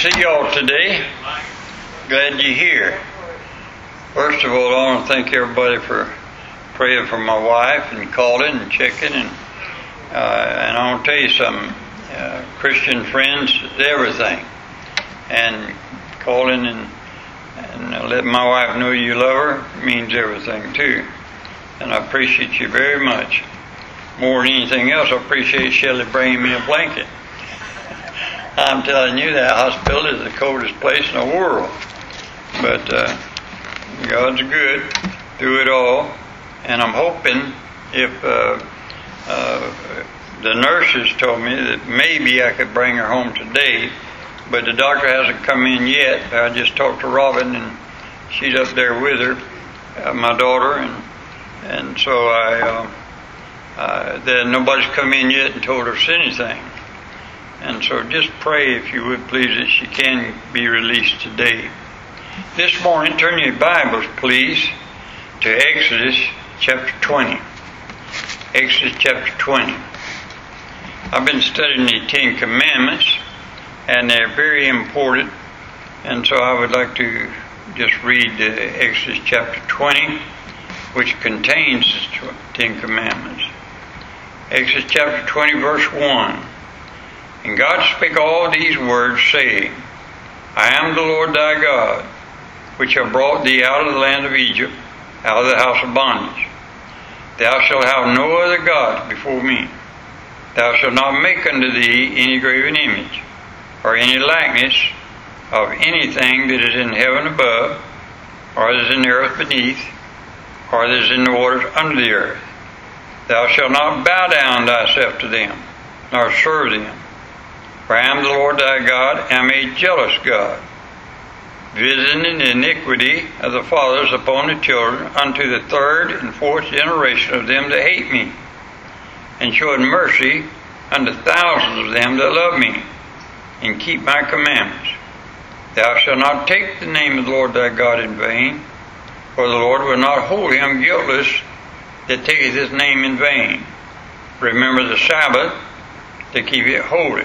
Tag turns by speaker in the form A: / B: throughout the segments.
A: See y'all today. Glad you're here. First of all, I want to thank everybody for praying for my wife and calling and checking. And, uh, and I want to tell you something uh, Christian friends everything. And calling and, and letting my wife know you love her means everything too. And I appreciate you very much. More than anything else, I appreciate Shelley bringing me a blanket. I'm telling you, that hospital is the coldest place in the world. But uh, God's good through it all. And I'm hoping if uh, uh, the nurses told me that maybe I could bring her home today, but the doctor hasn't come in yet. I just talked to Robin, and she's up there with her, uh, my daughter, and and so I. Uh, uh, then nobody's come in yet and told us anything. And so just pray, if you would please, that she can be released today. This morning, turn your Bibles, please, to Exodus chapter 20. Exodus chapter 20. I've been studying the Ten Commandments, and they're very important. And so I would like to just read Exodus chapter 20, which contains the Ten Commandments. Exodus chapter 20, verse 1. And God spake all these words, saying, I am the Lord thy God, which have brought thee out of the land of Egypt, out of the house of bondage. Thou shalt have no other gods before me. Thou shalt not make unto thee any graven image, or any likeness of anything that is in heaven above, or that is in the earth beneath, or that is in the waters under the earth. Thou shalt not bow down thyself to them, nor serve them. For I am the Lord thy God, am a jealous God, visiting the iniquity of the fathers upon the children unto the third and fourth generation of them that hate me, and showing mercy unto thousands of them that love me, and keep my commandments. Thou shalt not take the name of the Lord thy God in vain, for the Lord will not hold him guiltless that taketh his name in vain. Remember the Sabbath to keep it holy.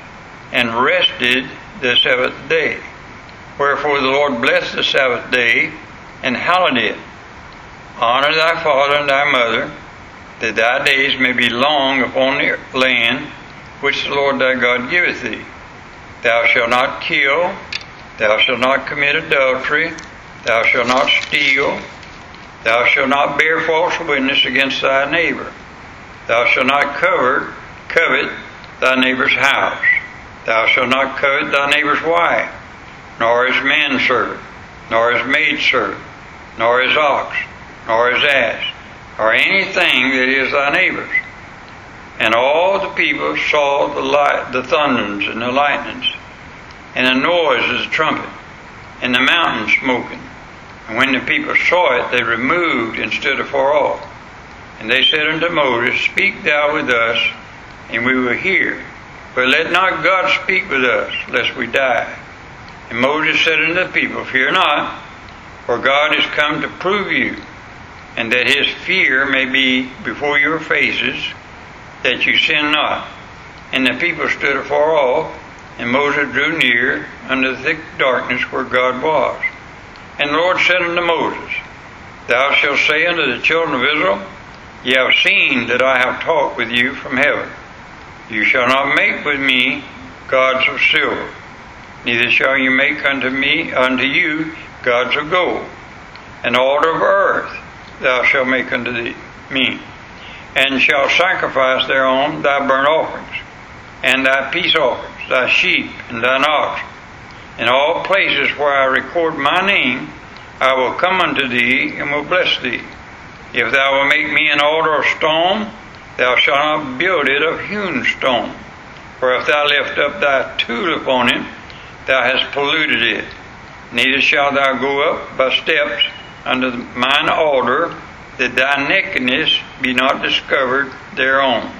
A: and rested the seventh day. Wherefore the Lord blessed the Sabbath day and hallowed it. Honor thy father and thy mother, that thy days may be long upon the land which the Lord thy God giveth thee. Thou shalt not kill, thou shalt not commit adultery, thou shalt not steal, Thou shalt not bear false witness against thy neighbor. Thou shalt not covet, covet thy neighbor's house. Thou shalt not covet thy neighbor's wife, nor his manservant, nor his maidservant, nor his ox, nor his ass, or anything that is thy neighbor's. And all the people saw the light, the thunderings and the lightnings, and the noise of the trumpet, and the mountain smoking and when the people saw it, they removed and stood afar off. And they said unto Moses, Speak thou with us, and we will hear. But let not God speak with us, lest we die. And Moses said unto the people, Fear not, for God is come to prove you, and that his fear may be before your faces, that you sin not. And the people stood afar off, and Moses drew near unto the thick darkness where God was. And the Lord said unto Moses, Thou shalt say unto the children of Israel, Ye have seen that I have talked with you from heaven. You shall not make with me gods of silver, neither shall you make unto me unto you gods of gold. An altar of earth thou shalt make unto thee, me, and shalt sacrifice thereon thy burnt offerings, and thy peace offerings, thy sheep, and thine oxen in all places where I record my name, I will come unto thee and will bless thee. If thou wilt make me an altar of stone, thou shalt not build it of hewn stone. For if thou lift up thy tool upon it, thou hast polluted it. Neither shalt thou go up by steps under mine altar, that thy nakedness be not discovered thereon.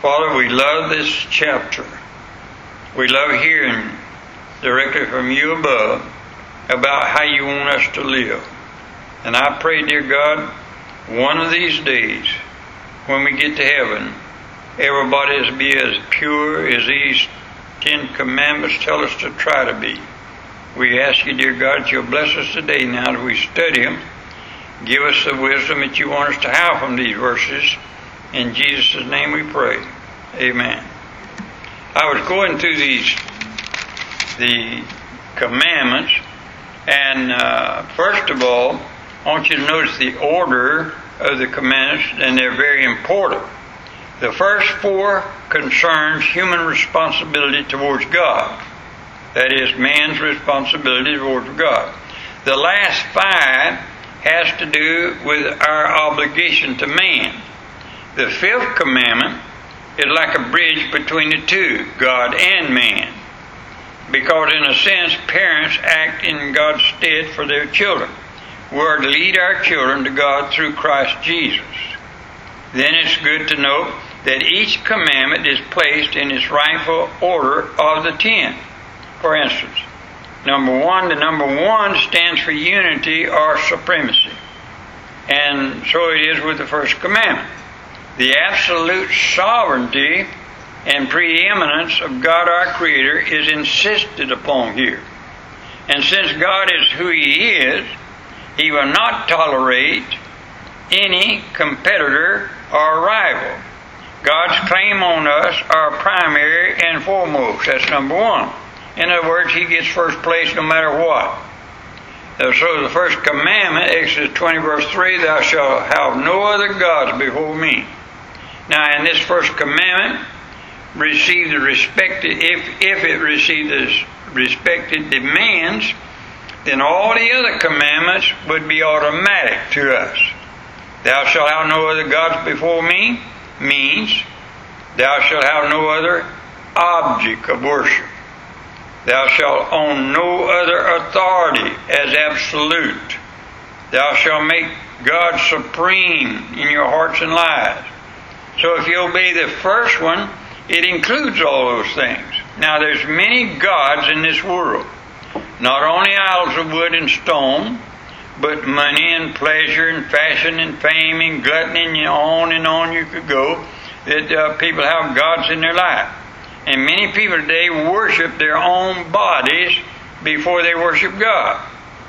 A: Father, we love this chapter. We love hearing directly from you above about how you want us to live. And I pray, dear God, one of these days, when we get to heaven, everybody will be as pure as these Ten Commandments tell us to try to be. We ask you, dear God, that you'll bless us today now that we study them. Give us the wisdom that you want us to have from these verses. In Jesus' name we pray. Amen. I was going through these, the commandments, and uh, first of all, I want you to notice the order of the commandments, and they're very important. The first four concerns human responsibility towards God. That is, man's responsibility towards God. The last five has to do with our obligation to man. The fifth commandment is like a bridge between the two, God and man. Because, in a sense, parents act in God's stead for their children. We're to lead our children to God through Christ Jesus. Then it's good to note that each commandment is placed in its rightful order of the ten. For instance, number one, the number one stands for unity or supremacy. And so it is with the first commandment. The absolute sovereignty and preeminence of God our Creator is insisted upon here. And since God is who He is, He will not tolerate any competitor or rival. God's claim on us are primary and foremost. That's number one. In other words, He gets first place no matter what. Uh, so the first commandment, Exodus 20 verse 3, thou shalt have no other gods before me. Now in this first commandment, receive the respected, if, if it receives the respected demands, then all the other commandments would be automatic to us. Thou shalt have no other gods before me means thou shalt have no other object of worship. Thou shalt own no other authority as absolute. Thou shalt make God supreme in your hearts and lives. So if you obey the first one, it includes all those things. Now there's many gods in this world. Not only idols of wood and stone, but money and pleasure and fashion and fame and gluttony and on and on you could go. That uh, people have gods in their life. And many people today worship their own bodies before they worship God.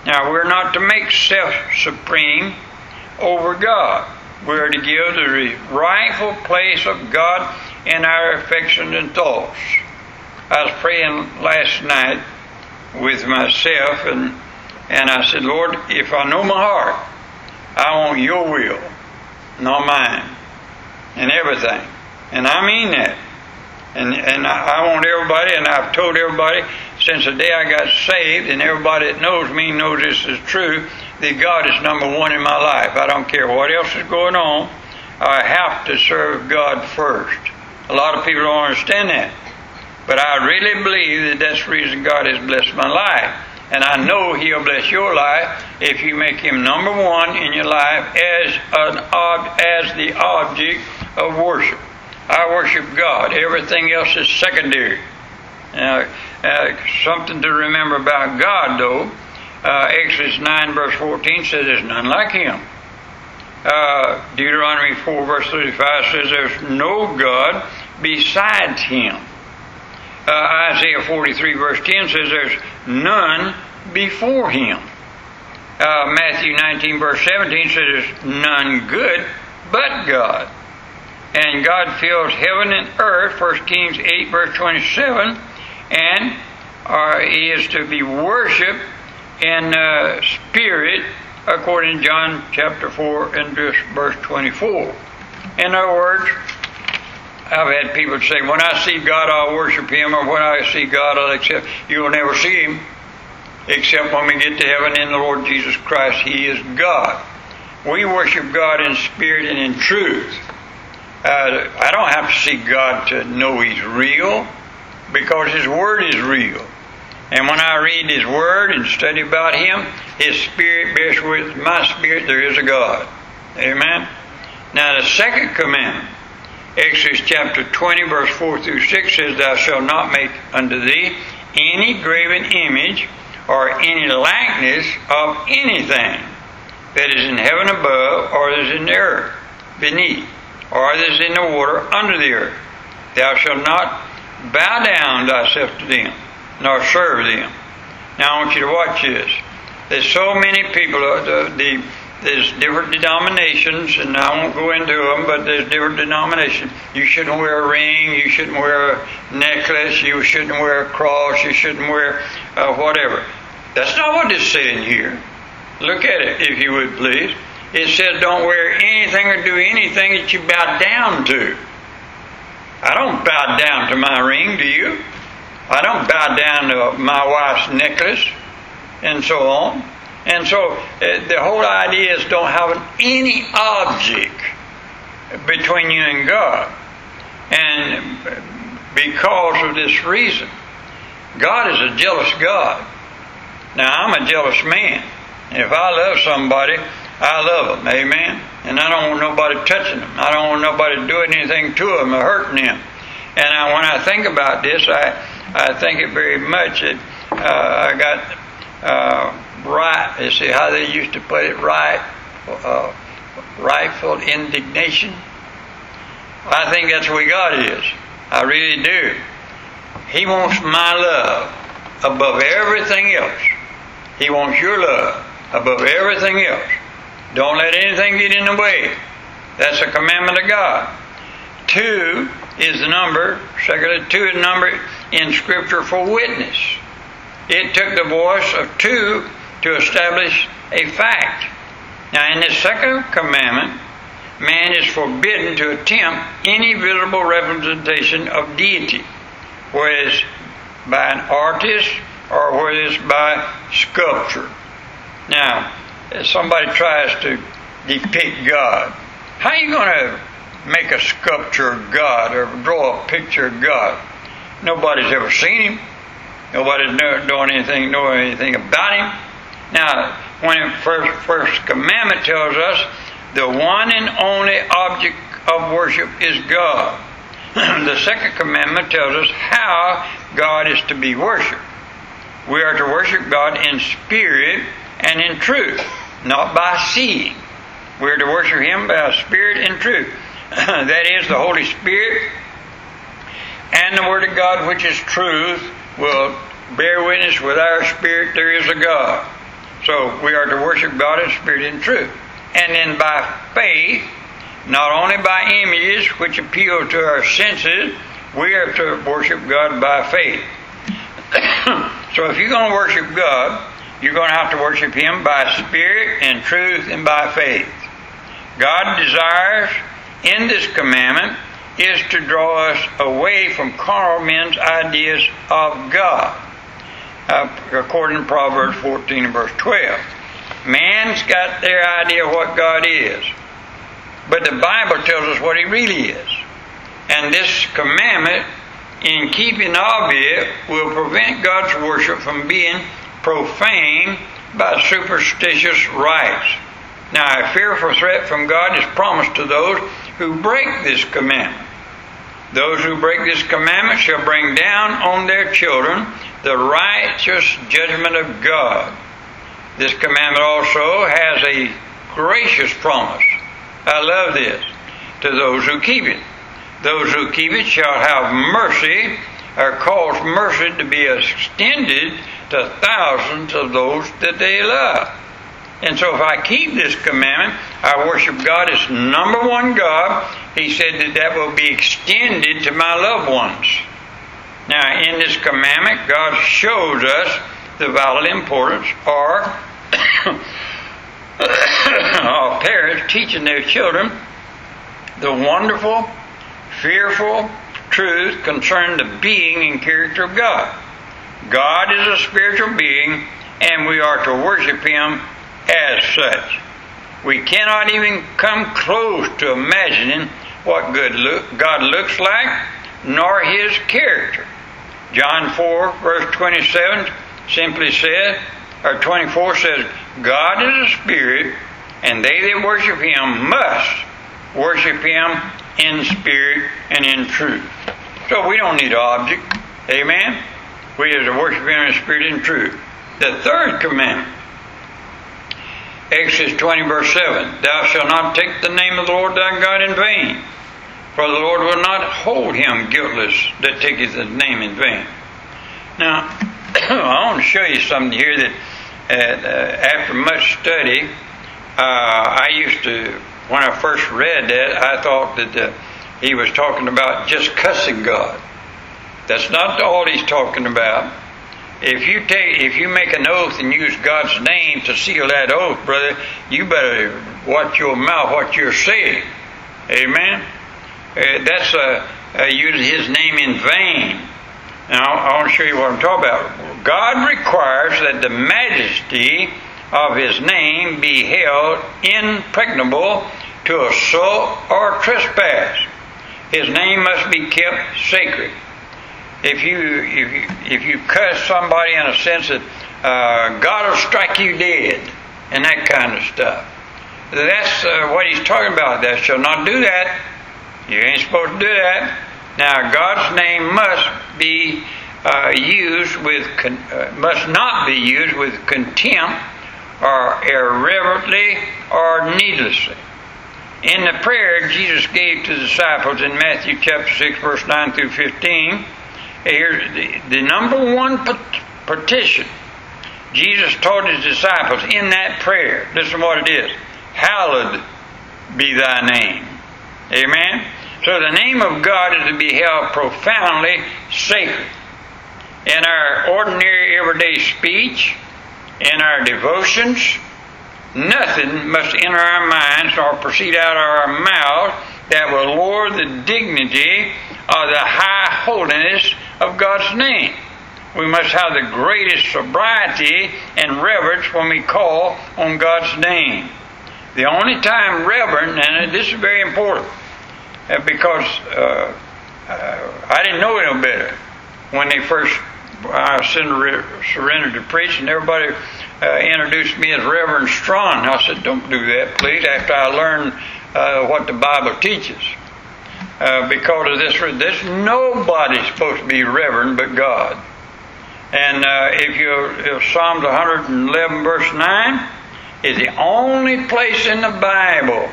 A: Now, we're not to make self supreme over God. We're to give the rightful place of God in our affections and thoughts. I was praying last night with myself and and I said, Lord, if I know my heart, I want your will, not mine, and everything. And I mean that. And, and I want everybody, and I've told everybody since the day I got saved, and everybody that knows me knows this is true, that God is number one in my life. I don't care what else is going on. I have to serve God first. A lot of people don't understand that. But I really believe that that's the reason God has blessed my life. And I know He'll bless your life if you make Him number one in your life as an ob- as the object of worship. I worship God. Everything else is secondary. Uh, uh, something to remember about God, though. Uh, Exodus 9, verse 14 says there's none like Him. Uh, Deuteronomy 4, verse 35 says there's no God besides Him. Uh, Isaiah 43, verse 10 says there's none before him. Uh, Matthew 19, verse 17 says there's none good but God. And God fills heaven and earth, 1 Kings 8, verse 27, and uh, he is to be worshiped in uh, spirit, according to John chapter 4 and verse 24. In other words, I've had people say, when I see God, I'll worship Him, or when I see God, I'll accept. You'll never see Him except when we get to heaven in the Lord Jesus Christ. He is God. We worship God in spirit and in truth. Uh, I don't have to see God to know He's real because His Word is real. And when I read His Word and study about Him, His Spirit bears with my spirit there is a God. Amen. Now the second commandment, Exodus chapter 20, verse 4 through 6 says, Thou shalt not make unto thee any graven image or any likeness of anything that is in heaven above, or that is in the earth beneath, or that is in the water under the earth. Thou shalt not bow down thyself to them, nor serve them. Now I want you to watch this. There's so many people, uh, the, the there's different denominations, and I won't go into them, but there's different denominations. You shouldn't wear a ring, you shouldn't wear a necklace, you shouldn't wear a cross, you shouldn't wear uh, whatever. That's not what it's saying here. Look at it, if you would please. It says don't wear anything or do anything that you bow down to. I don't bow down to my ring, do you? I don't bow down to my wife's necklace and so on. And so uh, the whole idea is don't have any object between you and God. And because of this reason, God is a jealous God. Now, I'm a jealous man. If I love somebody, I love them. Amen. And I don't want nobody touching them. I don't want nobody doing anything to them or hurting them. And I, when I think about this, I, I think it very much that uh, I got uh, right. You see how they used to put it right, uh, rightful indignation. I think that's way God is. I really do. He wants my love above everything else. He wants your love above everything else. Don't let anything get in the way. That's a commandment of God. Two is the number, secondly, two is the number in Scripture for witness. It took the voice of two to establish a fact. Now, in the second commandment, man is forbidden to attempt any visible representation of deity, whether it's by an artist or whether it's by sculpture. Now, if somebody tries to depict God, how are you going to make a sculpture of God or draw a picture of God? Nobody's ever seen him. Nobody's doing anything, knowing anything about him. Now, when the first, first commandment tells us the one and only object of worship is God. the second commandment tells us how God is to be worshiped. We are to worship God in spirit and in truth, not by seeing. We are to worship Him by spirit and truth. that is, the Holy Spirit and the Word of God, which is truth, will bear witness with our spirit there is a God. So we are to worship God in spirit and truth. And then by faith, not only by images which appeal to our senses, we are to worship God by faith. so if you're going to worship God, you're going to have to worship Him by spirit and truth and by faith. God desires in this commandment is to draw us away from carnal men's ideas of God Uh, according to Proverbs 14 and verse 12. Man's got their idea of what God is, but the Bible tells us what He really is. And this commandment, in keeping of it, will prevent God's worship from being profane by superstitious rites. Now, a fearful threat from God is promised to those who break this commandment. Those who break this commandment shall bring down on their children the righteous judgment of God. This commandment also has a gracious promise. I love this. To those who keep it. Those who keep it shall have mercy or cause mercy to be extended to thousands of those that they love. And so if I keep this commandment, I worship God as number one God. He said that that will be extended to my loved ones. Now, in this commandment, God shows us the vital importance or of parents teaching their children the wonderful, fearful truth concerning the being and character of God. God is a spiritual being, and we are to worship Him as such. We cannot even come close to imagining what God looks like, nor His character. John 4, verse 27 simply says, or 24 says, God is a spirit, and they that worship him must worship him in spirit and in truth. So we don't need an object. Amen? We are to worship him in spirit and truth. The third commandment, Exodus 20, verse 7 Thou shalt not take the name of the Lord thy God in vain, for the Lord will not hold him guiltless that taketh his name in vain. Now, I want to show you something here that uh, after much study, uh, I used to, when I first read that, I thought that uh, he was talking about just cussing God. That's not all he's talking about. If you take, if you make an oath and use God's name to seal that oath, brother, you better watch your mouth, what you're saying. Amen. Uh, that's uh, uh, using His name in vain. Now, I want to show you what I'm talking about. God requires that the majesty of His name be held impregnable to assault or trespass. His name must be kept sacred. If you if you, if you cuss somebody in a sense that uh, God will strike you dead and that kind of stuff, that's uh, what He's talking about. That shall not do that. You ain't supposed to do that. Now, God's name must be uh, used with con- uh, must not be used with contempt or irreverently or needlessly. In the prayer Jesus gave to the disciples in Matthew chapter 6, verse 9 through 15, here's the, the number one petition Jesus taught his disciples in that prayer. Listen what it is Hallowed be thy name. Amen? So the name of God is to be held profoundly sacred. In our ordinary everyday speech, in our devotions, nothing must enter our minds or proceed out of our mouths that will lower the dignity of the high holiness of God's name. We must have the greatest sobriety and reverence when we call on God's name. The only time reverent, and this is very important, uh, because uh, uh, I didn't know no better when they first I surrendered to preach, and everybody uh, introduced me as Reverend Straughn. I said, "Don't do that, please." After I learned uh, what the Bible teaches, uh, because of this, this nobody's supposed to be Reverend but God. And if you if Psalms 111 verse 9 is the only place in the Bible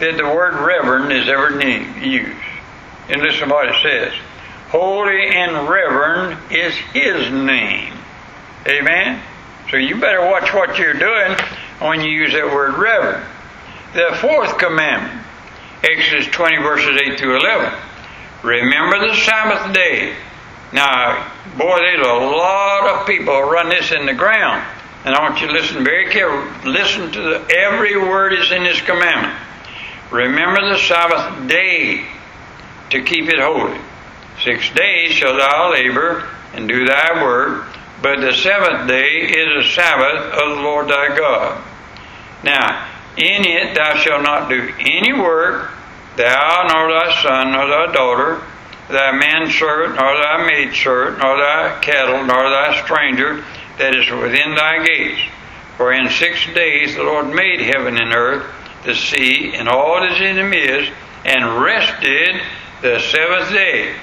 A: that the word reverend is ever used. And listen to what it says. Holy and reverend is His name. Amen? So you better watch what you're doing when you use that word reverend. The fourth commandment, Exodus 20 verses 8 through 11. Remember the Sabbath day. Now, boy, there's a lot of people run this in the ground. And I want you to listen very carefully. Listen to the, every word is in this commandment. Remember the Sabbath day to keep it holy. Six days shall thou labor and do thy work, but the seventh day is a Sabbath of the Lord thy God. Now, in it thou shalt not do any work, thou nor thy son nor thy daughter, thy manservant nor thy maidservant nor thy cattle nor thy stranger that is within thy gates. For in six days the Lord made heaven and earth the sea, and all that is in them is, and rested the seventh day.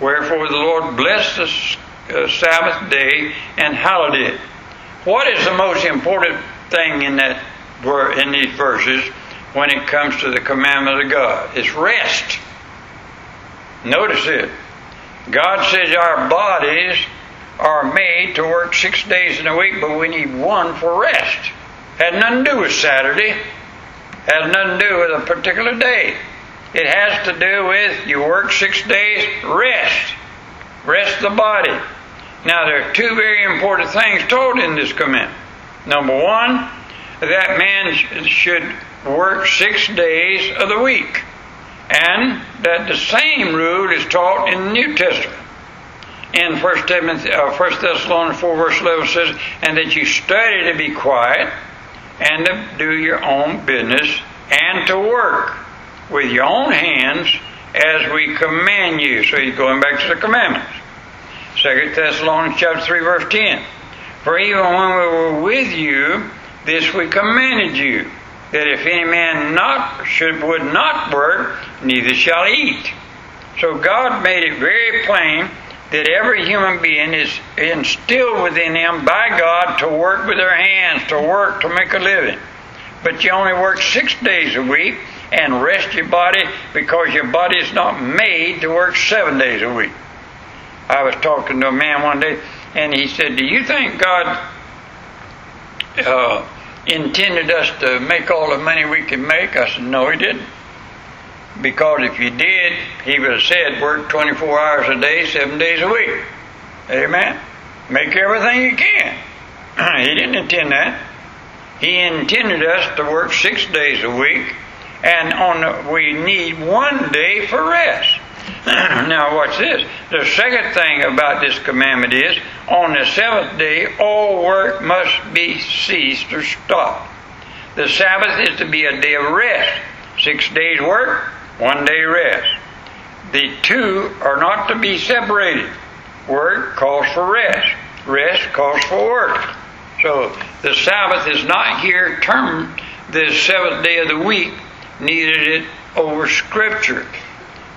A: Wherefore the Lord blessed the uh, Sabbath day and hallowed it. What is the most important thing in that in these verses when it comes to the commandment of God? It's rest. Notice it. God says our bodies are made to work six days in a week, but we need one for rest. Had nothing to do with Saturday has nothing to do with a particular day. It has to do with you work six days, rest. Rest the body. Now, there are two very important things told in this commandment. Number one, that man should work six days of the week. And that the same rule is taught in the New Testament. In 1 uh, Thessalonians 4, verse 11 says, And that you study to be quiet and to do your own business and to work with your own hands as we command you. So he's going back to the commandments. Second Thessalonians chapter 3 verse 10. For even when we were with you, this we commanded you, that if any man not should would not work, neither shall eat. So God made it very plain that every human being is instilled within him by God to work with their hands, to work to make a living. But you only work six days a week and rest your body because your body is not made to work seven days a week. I was talking to a man one day and he said, Do you think God uh, intended us to make all the money we can make? I said, No, He didn't. Because if He did, He would have said, Work 24 hours a day, seven days a week. Amen? Make everything you can. he didn't intend that. He intended us to work six days a week, and on the, we need one day for rest. now, watch this. The second thing about this commandment is on the seventh day, all work must be ceased or stopped. The Sabbath is to be a day of rest. Six days work, one day rest. The two are not to be separated. Work calls for rest, rest calls for work. So the Sabbath is not here termed the seventh day of the week, neither is it over Scripture.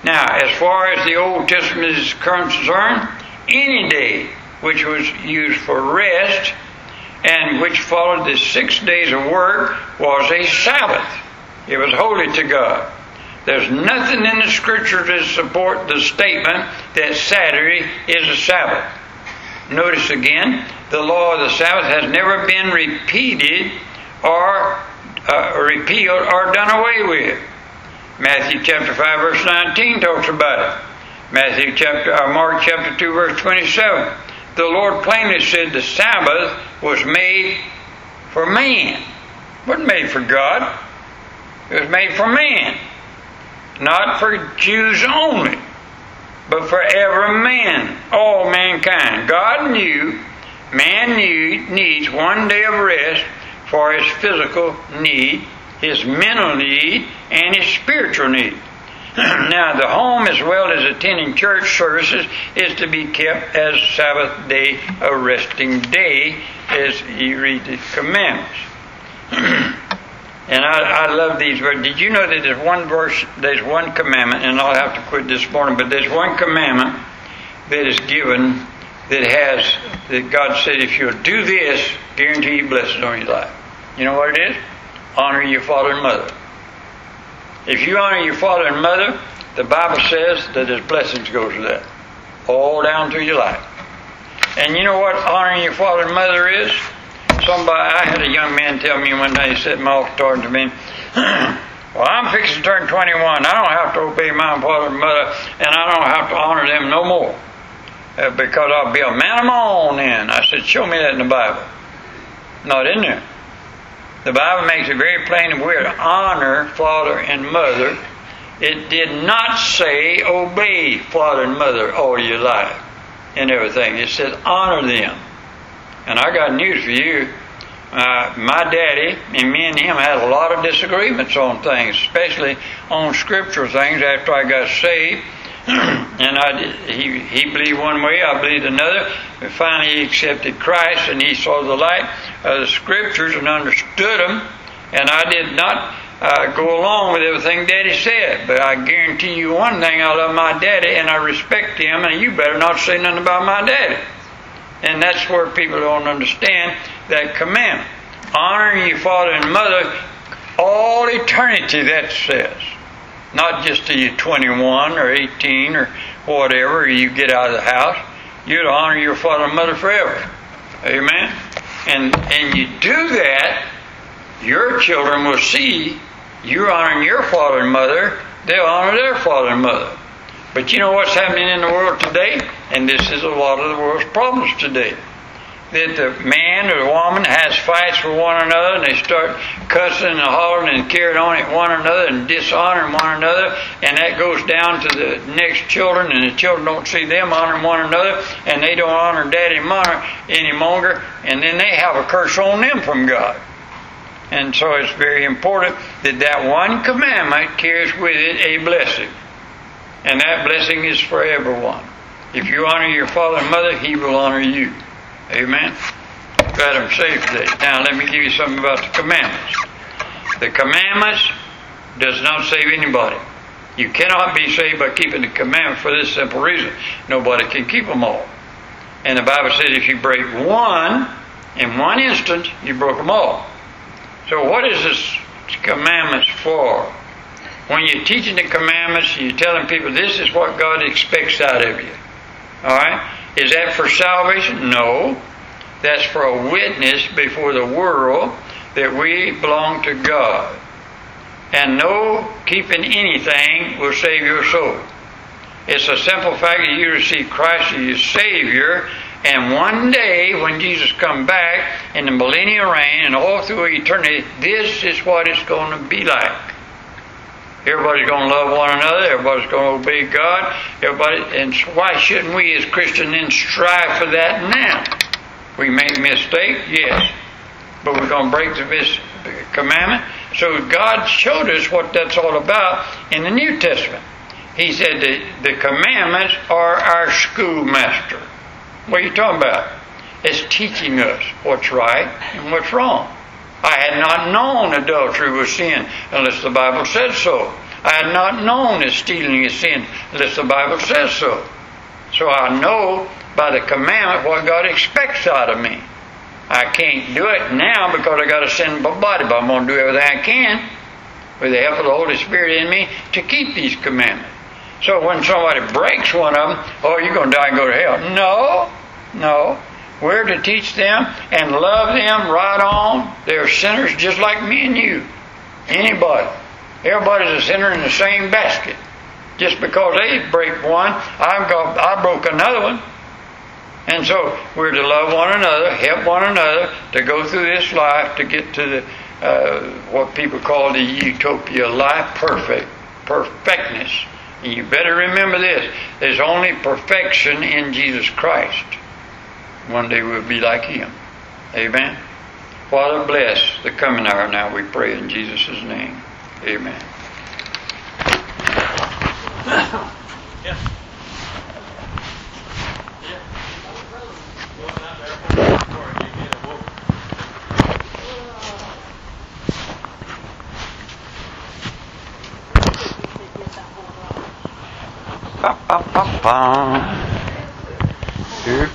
A: Now, as far as the Old Testament is concerned, any day which was used for rest and which followed the six days of work was a Sabbath. It was holy to God. There's nothing in the scripture to support the statement that Saturday is a Sabbath. Notice again, the law of the Sabbath has never been repeated or uh, repealed or done away with. Matthew chapter 5 verse 19 talks about it. Matthew chapter, uh, Mark chapter 2 verse 27. The Lord plainly said the Sabbath was made for man. It wasn't made for God. It was made for man. Not for Jews only, but for every man, all mankind. God knew man needs one day of rest for his physical need his mental need, and his spiritual need. now, the home, as well as attending church services, is to be kept as Sabbath day, a resting day, as he read the commandments. and I, I love these verses. Did you know that there's one verse, there's one commandment, and I'll have to quit this morning, but there's one commandment that is given that has, that God said, if you'll do this, guarantee you blessings on your life. You know what it is? Honor your father and mother. If you honor your father and mother, the Bible says that there's blessings goes to that. All down through your life. And you know what honoring your father and mother is? Somebody, I had a young man tell me one day, he said my office talking to me, well, I'm fixing to turn 21. I don't have to obey my father and mother, and I don't have to honor them no more. Uh, because I'll be a man of my own then. I said, show me that in the Bible. Not in there. The Bible makes it very plain we're to honor father and mother. It did not say obey father and mother all your life and everything. It said honor them. And I got news for you. Uh, my daddy and me and him had a lot of disagreements on things, especially on scriptural things after I got saved. and I, he, he believed one way, I believed another. But finally, he accepted Christ and he saw the light of the scriptures and understood them. And I did not uh, go along with everything Daddy said. But I guarantee you one thing I love my daddy and I respect him, and you better not say nothing about my daddy. And that's where people don't understand that commandment. Honoring your father and mother all eternity, that says. Not just till you're 21 or 18 or whatever, you get out of the house. You're to honor your father and mother forever. Amen? And, and you do that, your children will see you're honoring your father and mother, they'll honor their father and mother. But you know what's happening in the world today? And this is a lot of the world's problems today that the man or the woman has fights with one another and they start cussing and hollering and carrying on at one another and dishonoring one another and that goes down to the next children and the children don't see them honoring one another and they don't honor daddy and mama any longer and then they have a curse on them from God. And so it's very important that that one commandment carries with it a blessing. And that blessing is for everyone. If you honor your father and mother, he will honor you. Amen. got them saved today. Now let me give you something about the commandments. The commandments does not save anybody. You cannot be saved by keeping the commandments for this simple reason. Nobody can keep them all. And the Bible says if you break one, in one instant, you broke them all. So what is this commandments for? When you're teaching the commandments, you're telling people this is what God expects out of you. All right? Is that for salvation? No. That's for a witness before the world that we belong to God. And no keeping anything will save your soul. It's a simple fact that you receive Christ as your Savior, and one day when Jesus comes back in the millennial reign and all through eternity, this is what it's going to be like. Everybody's going to love one another. Everybody's going to obey God. Everybody, and why shouldn't we as Christians then strive for that now? We make mistakes, yes, but we're going to break the commandment. So God showed us what that's all about in the New Testament. He said that the commandments are our schoolmaster. What are you talking about? It's teaching us what's right and what's wrong. I had not known adultery was sin unless the Bible says so. I had not known that stealing is sin unless the Bible says so. So I know by the commandment what God expects out of me. I can't do it now because I got send my body, but I'm going to do everything I can with the help of the Holy Spirit in me to keep these commandments. So when somebody breaks one of them, oh, you're going to die and go to hell. No, no. We're to teach them and love them right on. They're sinners just like me and you. Anybody. Everybody's a sinner in the same basket. Just because they break one, I've got, I broke another one. And so we're to love one another, help one another to go through this life to get to the uh, what people call the utopia life, perfect, perfectness. And you better remember this: there's only perfection in Jesus Christ. One day we'll be like Him. Amen. Father, bless the coming hour now. We pray in Jesus' name. Amen.
B: Yes.
A: Ba, ba, ba, ba.